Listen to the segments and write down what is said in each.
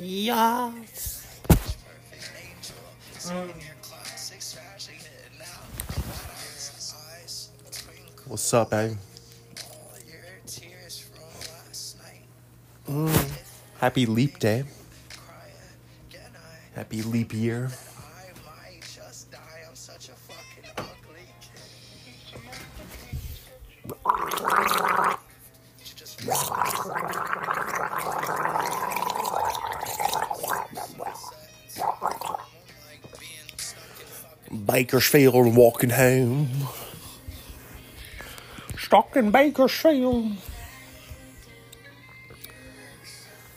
Yes. What's up, eh? Mm. Happy leap day. Happy leap year. Bakersfield walking home. Stuck in Bakersfield.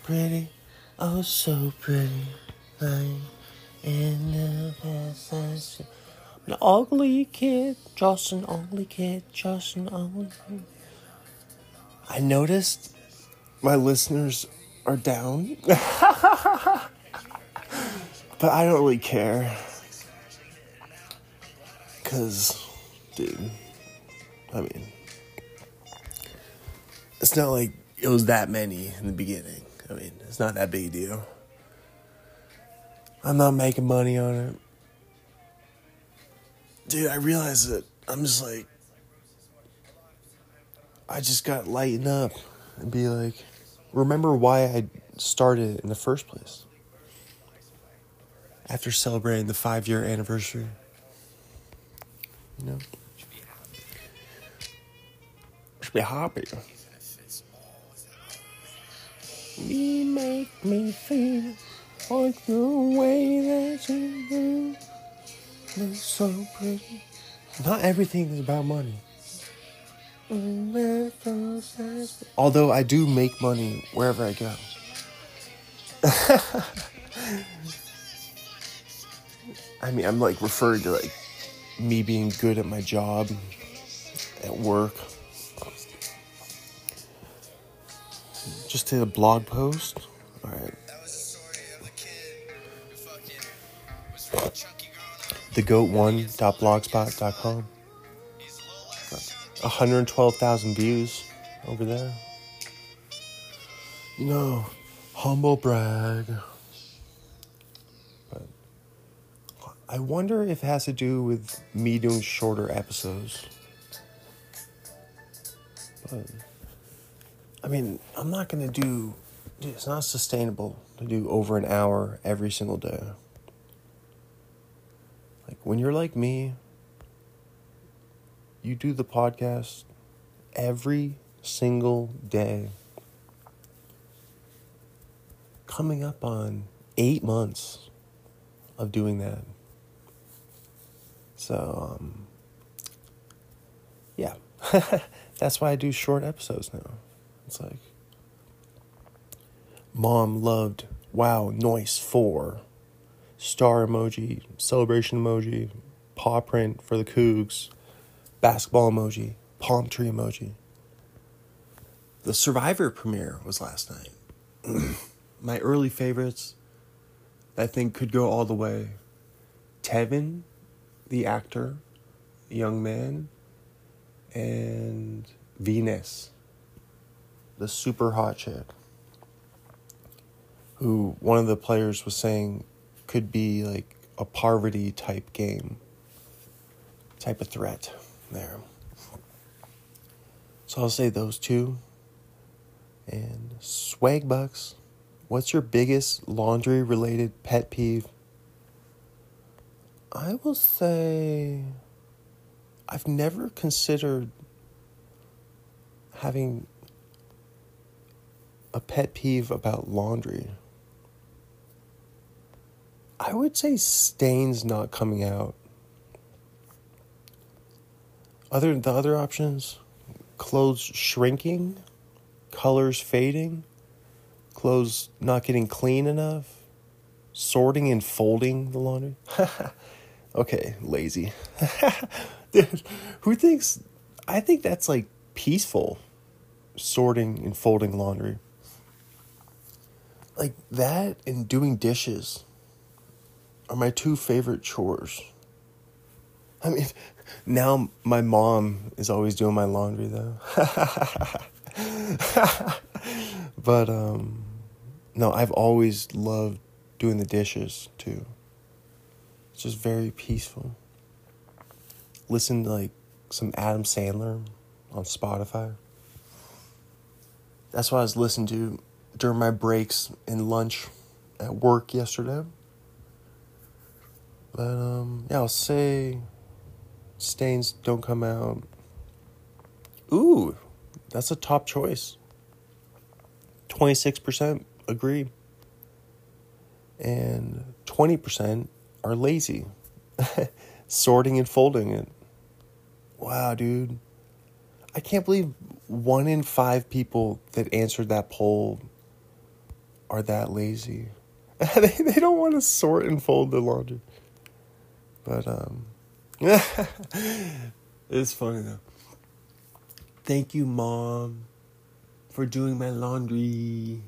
Pretty, oh so pretty. Lying in the past. I'm An ugly kid, just an ugly kid, just an ugly kid. I noticed my listeners are down. but I don't really care. Because, dude, I mean, it's not like it was that many in the beginning. I mean, it's not that big a deal. I'm not making money on it. Dude, I realize that I'm just like, I just got lighten up and be like, remember why I started in the first place. After celebrating the five year anniversary. You know? Should be happy. You make me feel like the way that you do. It's so pretty. Not everything is about money. Although I do make money wherever I go. I mean, I'm like referring to like me being good at my job at work. Just did a blog post. All right. thegoat1.blogspot.com. 112,000 views over there. You know, humble brag. But I wonder if it has to do with me doing shorter episodes. But I mean, I'm not going to do it's not sustainable to do over an hour every single day. Like when you're like me, you do the podcast every single day. Coming up on eight months of doing that. So, um, yeah, that's why I do short episodes now. It's like, mom loved wow, noise 4, star emoji, celebration emoji, paw print for the Cougs basketball emoji, palm tree emoji. The Survivor premiere was last night. My early favorites, I think, could go all the way. Tevin, the actor, young man, and Venus, the super hot chick, who one of the players was saying could be like a poverty type game, type of threat there. So I'll say those two. And swag bucks. What's your biggest laundry related pet peeve? I will say I've never considered having a pet peeve about laundry. I would say stains not coming out. Other the other options, clothes shrinking, colors fading, clothes not getting clean enough, sorting and folding the laundry. okay, lazy. Dude, who thinks I think that's like peaceful sorting and folding laundry. Like that and doing dishes are my two favorite chores. I mean, now my mom is always doing my laundry though. but um no, I've always loved doing the dishes too. Just very peaceful. Listen to like some Adam Sandler on Spotify. That's what I was listening to during my breaks and lunch at work yesterday. But um yeah, I'll say stains don't come out. Ooh, that's a top choice. 26% agree. And 20% are lazy. Sorting and folding it. Wow, dude. I can't believe one in five people that answered that poll are that lazy. they, they don't want to sort and fold the laundry. But, um, it's funny though. Thank you, Mom, for doing my laundry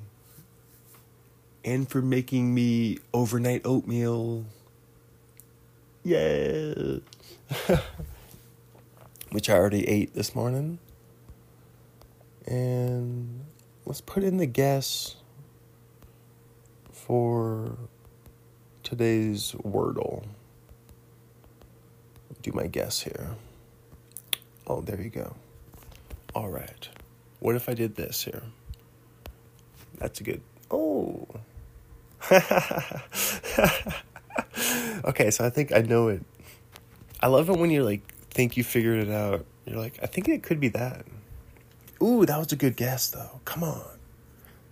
and for making me overnight oatmeal. Yeah. Which I already ate this morning. And let's put in the guess for today's Wordle. Do my guess here. Oh, there you go. All right. What if I did this here? That's a good. Oh. okay, so I think I know it. I love it when you like think you figured it out. You're like, I think it could be that. Ooh, that was a good guess though. Come on.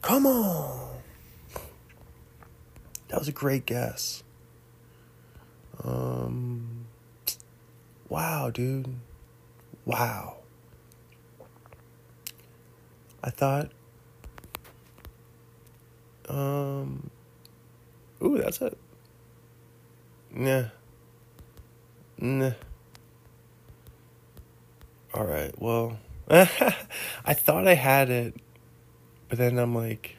Come on. That was a great guess. Um Wow, dude. Wow. I thought um Ooh, that's it. Nah. Nah. All right. Well, I thought I had it, but then I'm like,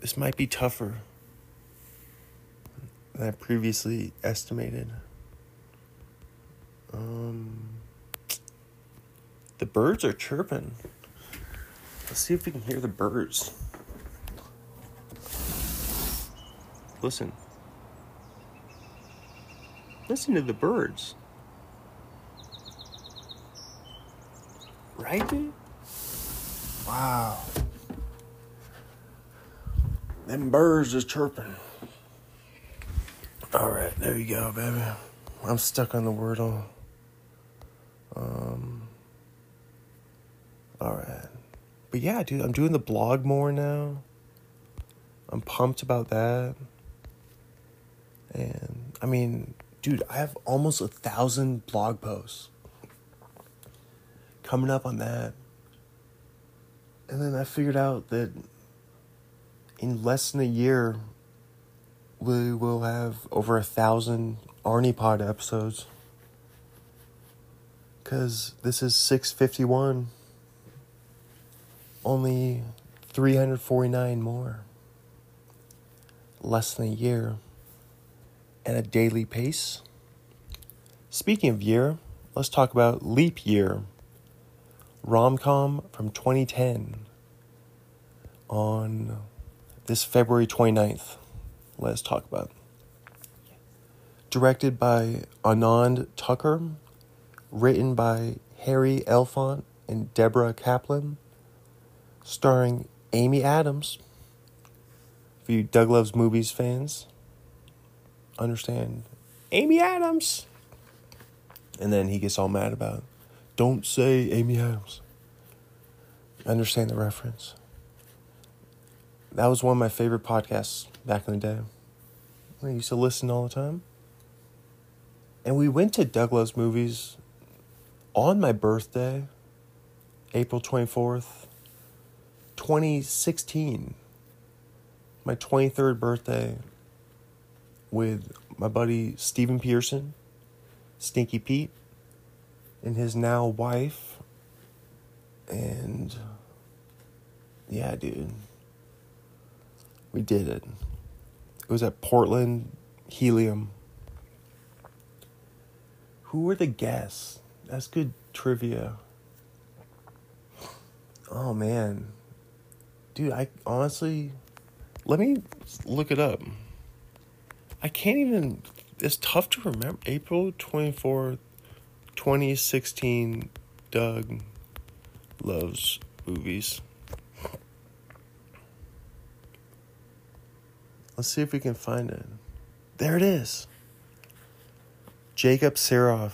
this might be tougher than I previously estimated. Um, the birds are chirping. Let's see if we can hear the birds. Listen. Listen to the birds. Right, dude? Wow. Them birds is chirping. All right, there you go, baby. I'm stuck on the Wordle. Um. All right, but yeah, dude, I'm doing the blog more now. I'm pumped about that. And I mean, dude, I have almost a thousand blog posts coming up on that. And then I figured out that in less than a year, we will have over a thousand Arnie Pod episodes. Because this is 651. Only 349 more. Less than a year at a daily pace. Speaking of year, let's talk about Leap Year, rom com from 2010 on this February 29th. Let's talk about. Directed by Anand Tucker, written by Harry Elfont and Deborah Kaplan, starring Amy Adams. For you Doug Loves Movies fans, understand Amy Adams. And then he gets all mad about, it. don't say Amy Adams. Understand the reference. That was one of my favorite podcasts back in the day. I used to listen all the time. And we went to Doug Loves Movies on my birthday, April 24th, 2016. My 23rd birthday with my buddy Stephen Pearson, Stinky Pete, and his now wife. And yeah, dude, we did it. It was at Portland Helium. Who were the guests? That's good trivia. Oh man. dude, I honestly, let me look it up. I can't even, it's tough to remember. April 24th, 2016, Doug loves movies. Let's see if we can find it. There it is. Jacob Sirof.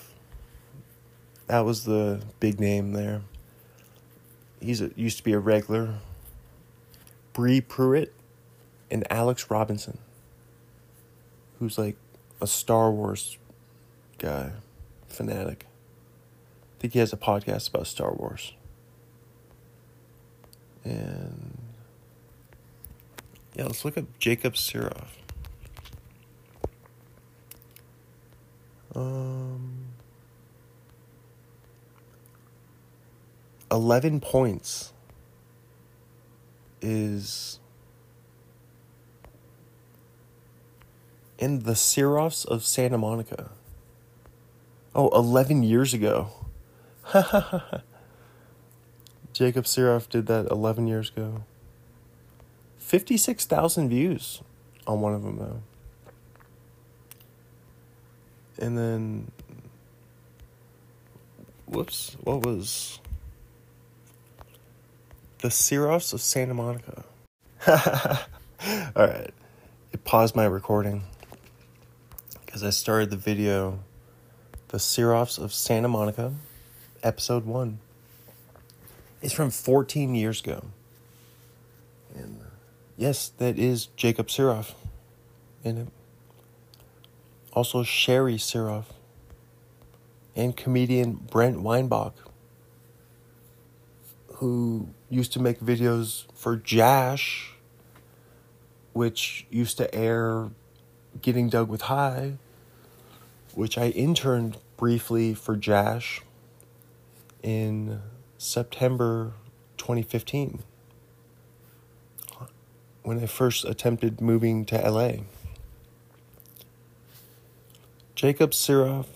That was the big name there. He's a, used to be a regular. Bree Pruitt and Alex Robinson, who's like a Star Wars guy, fanatic. I think he has a podcast about Star Wars. And yeah, let's look up Jacob Sirof. Um, 11 points is in the Sirofs of Santa Monica. Oh, 11 years ago. Jacob Sirof did that 11 years ago. 56,000 views on one of them, though. And then, whoops, what was the Sirofs of Santa Monica? All right, it paused my recording because I started the video, The Sirofs of Santa Monica, episode one. It's from 14 years ago. And uh, yes, that is Jacob Sirof in it also Sherry Sirof, and comedian Brent Weinbach, who used to make videos for Jash, which used to air Getting Doug with High, which I interned briefly for Jash in September 2015 when I first attempted moving to LA. Jacob Sirof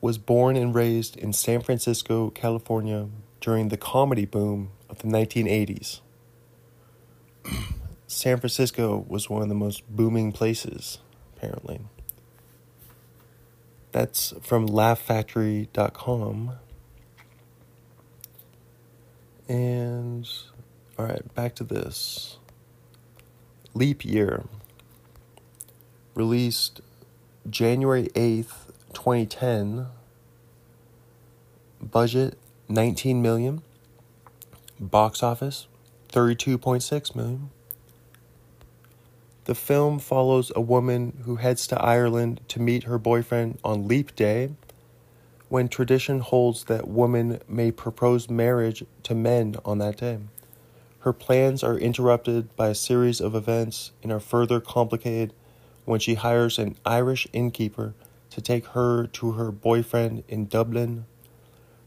was born and raised in San Francisco, California during the comedy boom of the 1980s. San Francisco was one of the most booming places, apparently. That's from laughfactory.com. And, all right, back to this. Leap Year. Released January 8th, 2010. Budget 19 million. Box office 32.6 million. The film follows a woman who heads to Ireland to meet her boyfriend on Leap Day, when tradition holds that women may propose marriage to men on that day. Her plans are interrupted by a series of events and are further complicated when she hires an Irish innkeeper to take her to her boyfriend in Dublin.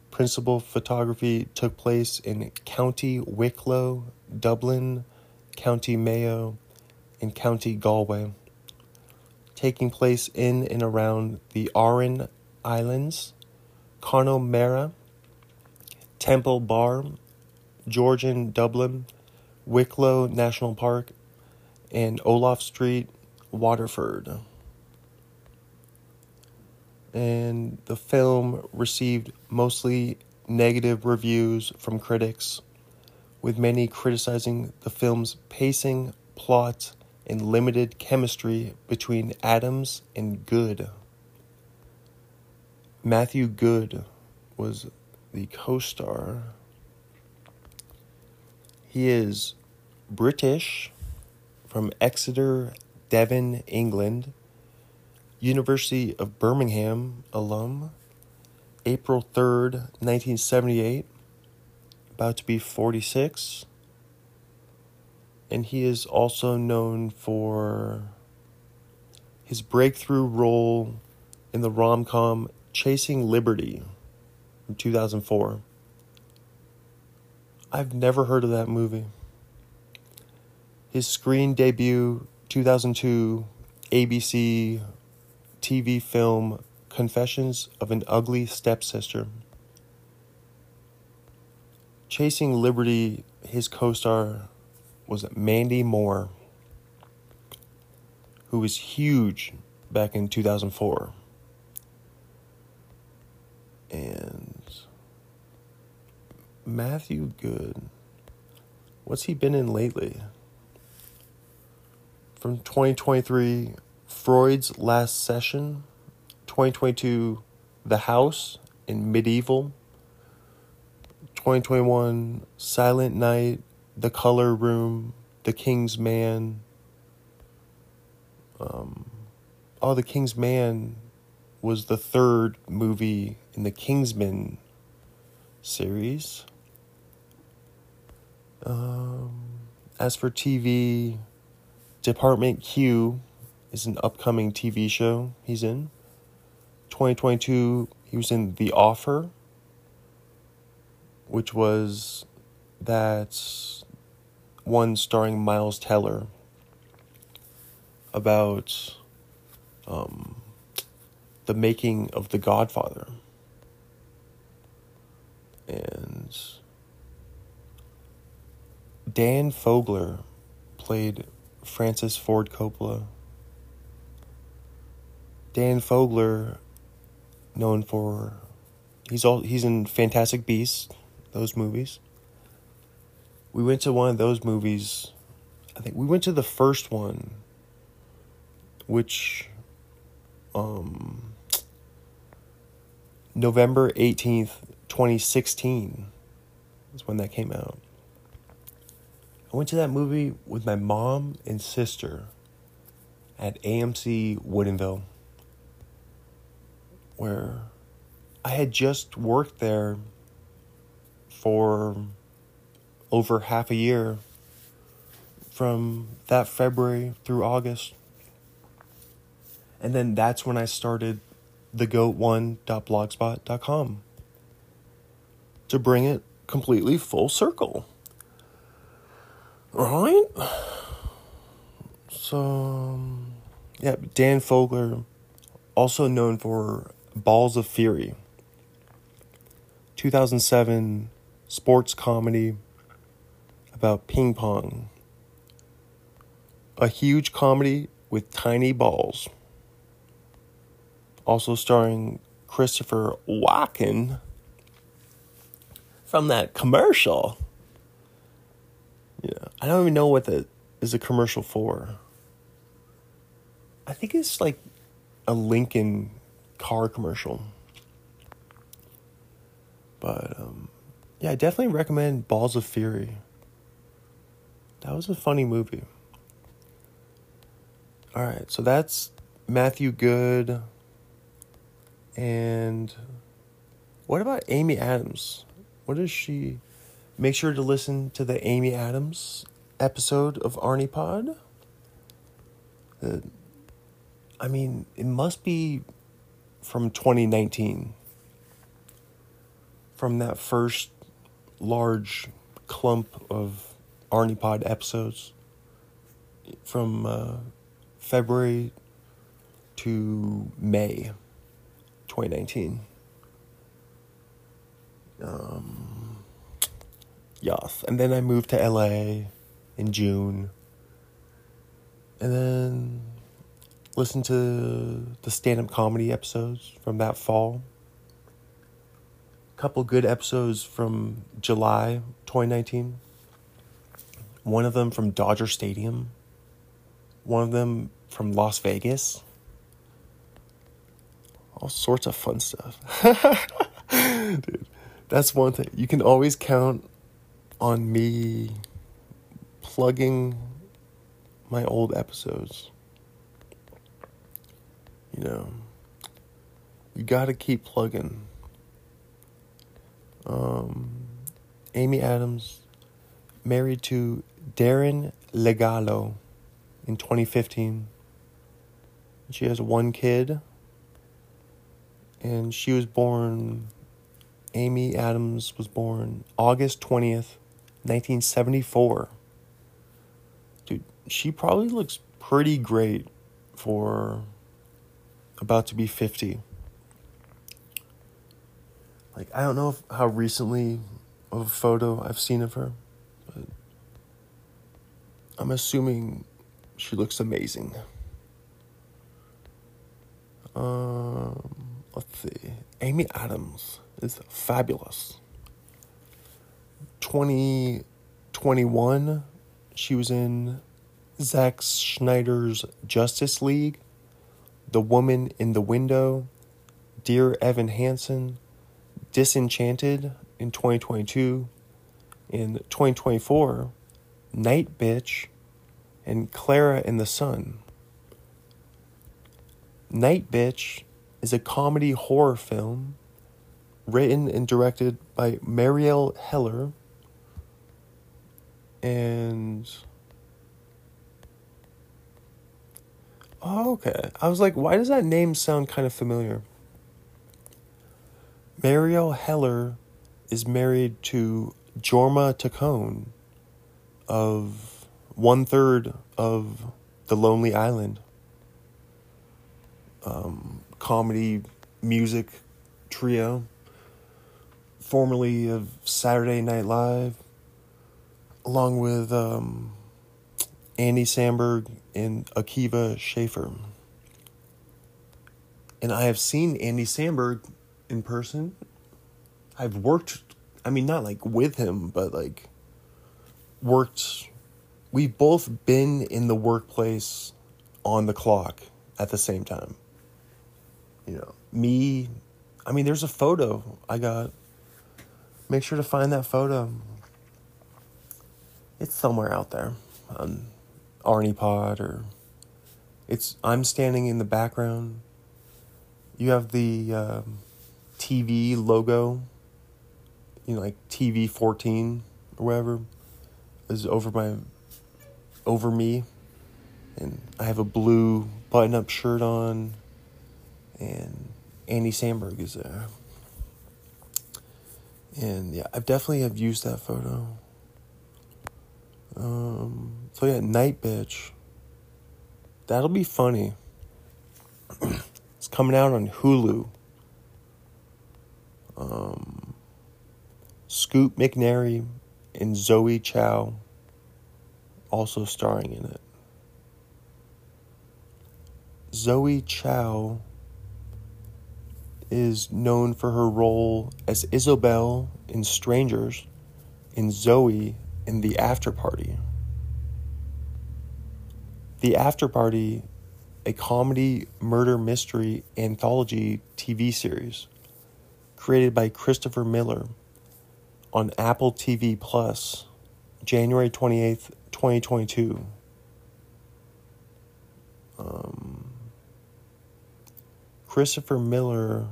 Principal photography took place in County Wicklow, Dublin, County Mayo, and County Galway, taking place in and around the Aran Islands, Connemara, Temple Bar, Georgian Dublin, Wicklow National Park, and Olaf Street, Waterford. And the film received mostly negative reviews from critics, with many criticizing the film's pacing, plot, and limited chemistry between Adams and Goode. Matthew Goode was the co star. He is British from Exeter, Devon, England, University of Birmingham alum, April 3rd, 1978, about to be 46. And he is also known for his breakthrough role in the rom com Chasing Liberty from 2004. I've never heard of that movie. His screen debut 2002 ABC TV film Confessions of an Ugly Stepsister. Chasing Liberty, his co star was Mandy Moore, who was huge back in 2004. And Matthew Goode, what's he been in lately? From 2023, Freud's Last Session, 2022, The House in Medieval, 2021, Silent Night, The Color Room, The King's Man. Um, oh, The King's Man was the third movie in the Kingsman series. Um, as for TV, Department Q is an upcoming TV show he's in. 2022, he was in The Offer, which was that one starring Miles Teller about um, the making of The Godfather. And Dan Fogler played Francis Ford Coppola. Dan Fogler, known for he's all he's in Fantastic Beasts, those movies. We went to one of those movies. I think we went to the first one, which, um, November eighteenth, twenty sixteen, is when that came out. I went to that movie with my mom and sister at AMC Woodinville, where I had just worked there for over half a year from that February through August. And then that's when I started thegoat1.blogspot.com to bring it completely full circle. Right? So, yeah, Dan Fogler, also known for Balls of Fury, 2007 sports comedy about ping pong. A huge comedy with tiny balls. Also starring Christopher Walken from that commercial. Yeah, I don't even know what that is a commercial for. I think it's like a Lincoln car commercial. But um, yeah, I definitely recommend Balls of Fury. That was a funny movie. All right, so that's Matthew Goode. And what about Amy Adams? What is she? Make sure to listen to the Amy Adams episode of Arnie Pod. I mean, it must be from 2019. From that first large clump of Arnie Pod episodes from uh, February to May 2019. Um, yes. And then I moved to LA in June. And then listened to the stand up comedy episodes from that fall. A couple good episodes from July 2019. One of them from Dodger Stadium. One of them from Las Vegas. All sorts of fun stuff. Dude, that's one thing. You can always count on me plugging my old episodes. You know, you got to keep plugging. Um, Amy Adams, married to Darren Le Gallo in 2015. She has one kid, and she was born. Amy Adams was born August 20th, 1974. Dude, she probably looks pretty great for about to be 50. Like, I don't know if, how recently of a photo I've seen of her, I'm assuming she looks amazing. Um, let's see. Amy Adams is fabulous. 2021, she was in Zack Snyder's Justice League, The Woman in the Window, Dear Evan Hansen, Disenchanted in 2022. In 2024, Night Bitch, and Klara in the Sun. Night Bitch is a comedy horror film written and directed by Marielle Heller and Oh, okay. I was like, why does that name sound kind of familiar? Marielle Heller is married to Jorma Taccone of one third of The Lonely Island. Um, comedy music trio, formerly of Saturday Night Live, along with um, Andy Samberg and Akiva Schaffer. And I have seen Andy Samberg in person. I've worked, I mean, not like with him, but like worked. We've both been in the workplace on the clock at the same time. You know, me, I mean, there's a photo I got. Make sure to find that photo. It's somewhere out there on Arnie Pod or it's I'm standing in the background. You have the um, TV logo, you know, like TV fourteen or whatever, is over my over me, and I have a blue button-up shirt on, and Andy Samberg is there. And yeah, I've definitely have used that photo. Um, so yeah, Night Bitch. That'll be funny. it's coming out on Hulu. Um, Scoot McNairy and Zoe Chao also starring in it. Zoe Chao is known for her role as Isobel in Strangers and Zoe in The After Party. The After Party, a comedy murder mystery anthology TV series created by Christopher Miller on Apple TV Plus, January 28th, 2022. Um, Christopher Miller.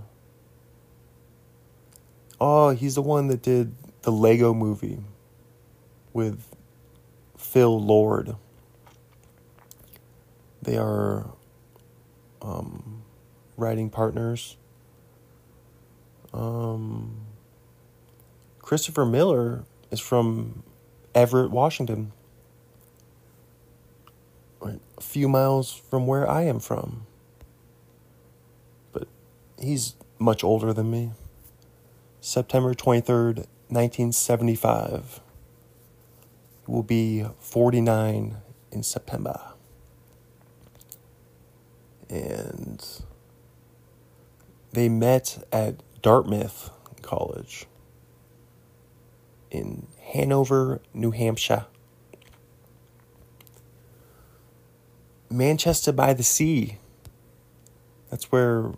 Oh, he's the one that did the Lego movie with Phil Lord. They are um, writing partners. Um, Christopher Miller is from Everett, Washington, a few miles from where I am from. But he's much older than me. September 23rd, 1975. He will be 49 in September. And they met at Dartmouth College in Hanover, New Hampshire. Manchester by the Sea. That's where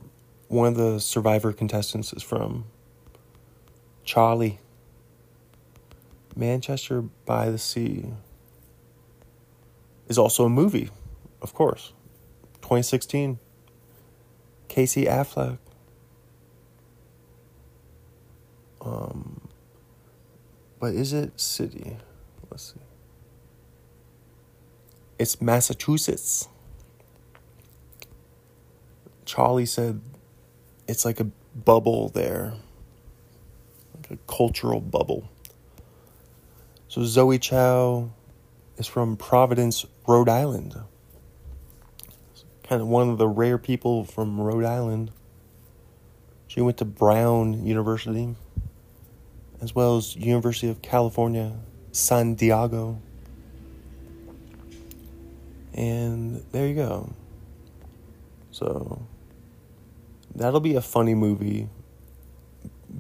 one of the survivor contestants is from. Charlie. Manchester by the Sea is also a movie, of course. 2016. Casey Affleck. Um, but is it city? Let's see. It's Massachusetts. Charlie said it's like a bubble there, like a cultural bubble. So Zoe Chao is from Providence, Rhode Island. Kind of one of the rare people from Rhode Island. She went to Brown University, as well as University of California, San Diego. And there you go. So that'll be a funny movie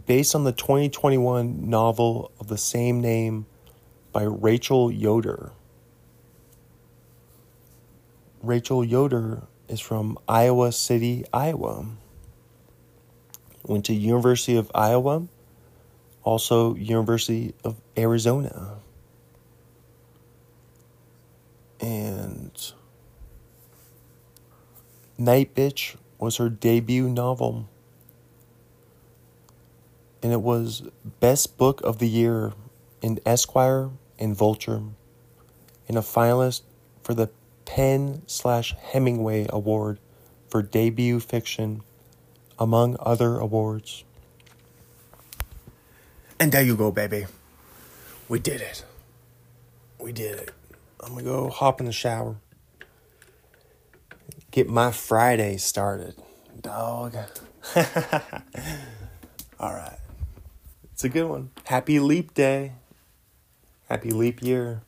based on the 2021 novel of the same name by Rachel Yoder. Rachel Yoder is from Iowa City, Iowa. Went to University of Iowa, also University of Arizona. And Night Bitch was her debut novel. And it was Best Book of the Year in Esquire and Vulture, and a finalist for the PEN slash Hemingway Award for debut fiction, among other awards. And there you go, baby. We did it. We did it. I'm gonna go hop in the shower. Get my Friday started, dog. All right. It's a good one. Happy Leap Day. Happy Leap Year.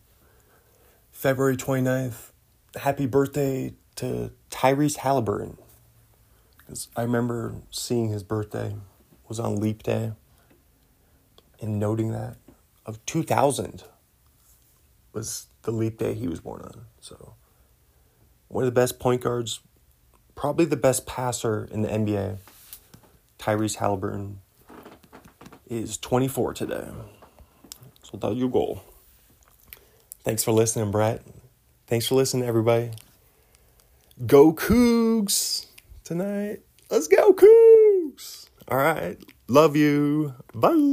February 29th. Happy birthday to Tyrese Haliburton. Because I remember seeing his birthday was on Leap Day and noting that of 2000 was the leap day he was born on. So, one of the best point guards, probably the best passer in the NBA, Tyrese Haliburton, is 24 today. So, there you go. Thanks for listening, Brett. Thanks for listening, everybody. Go Cougs tonight. Let's go, Cougs. All right. Love you. Bye.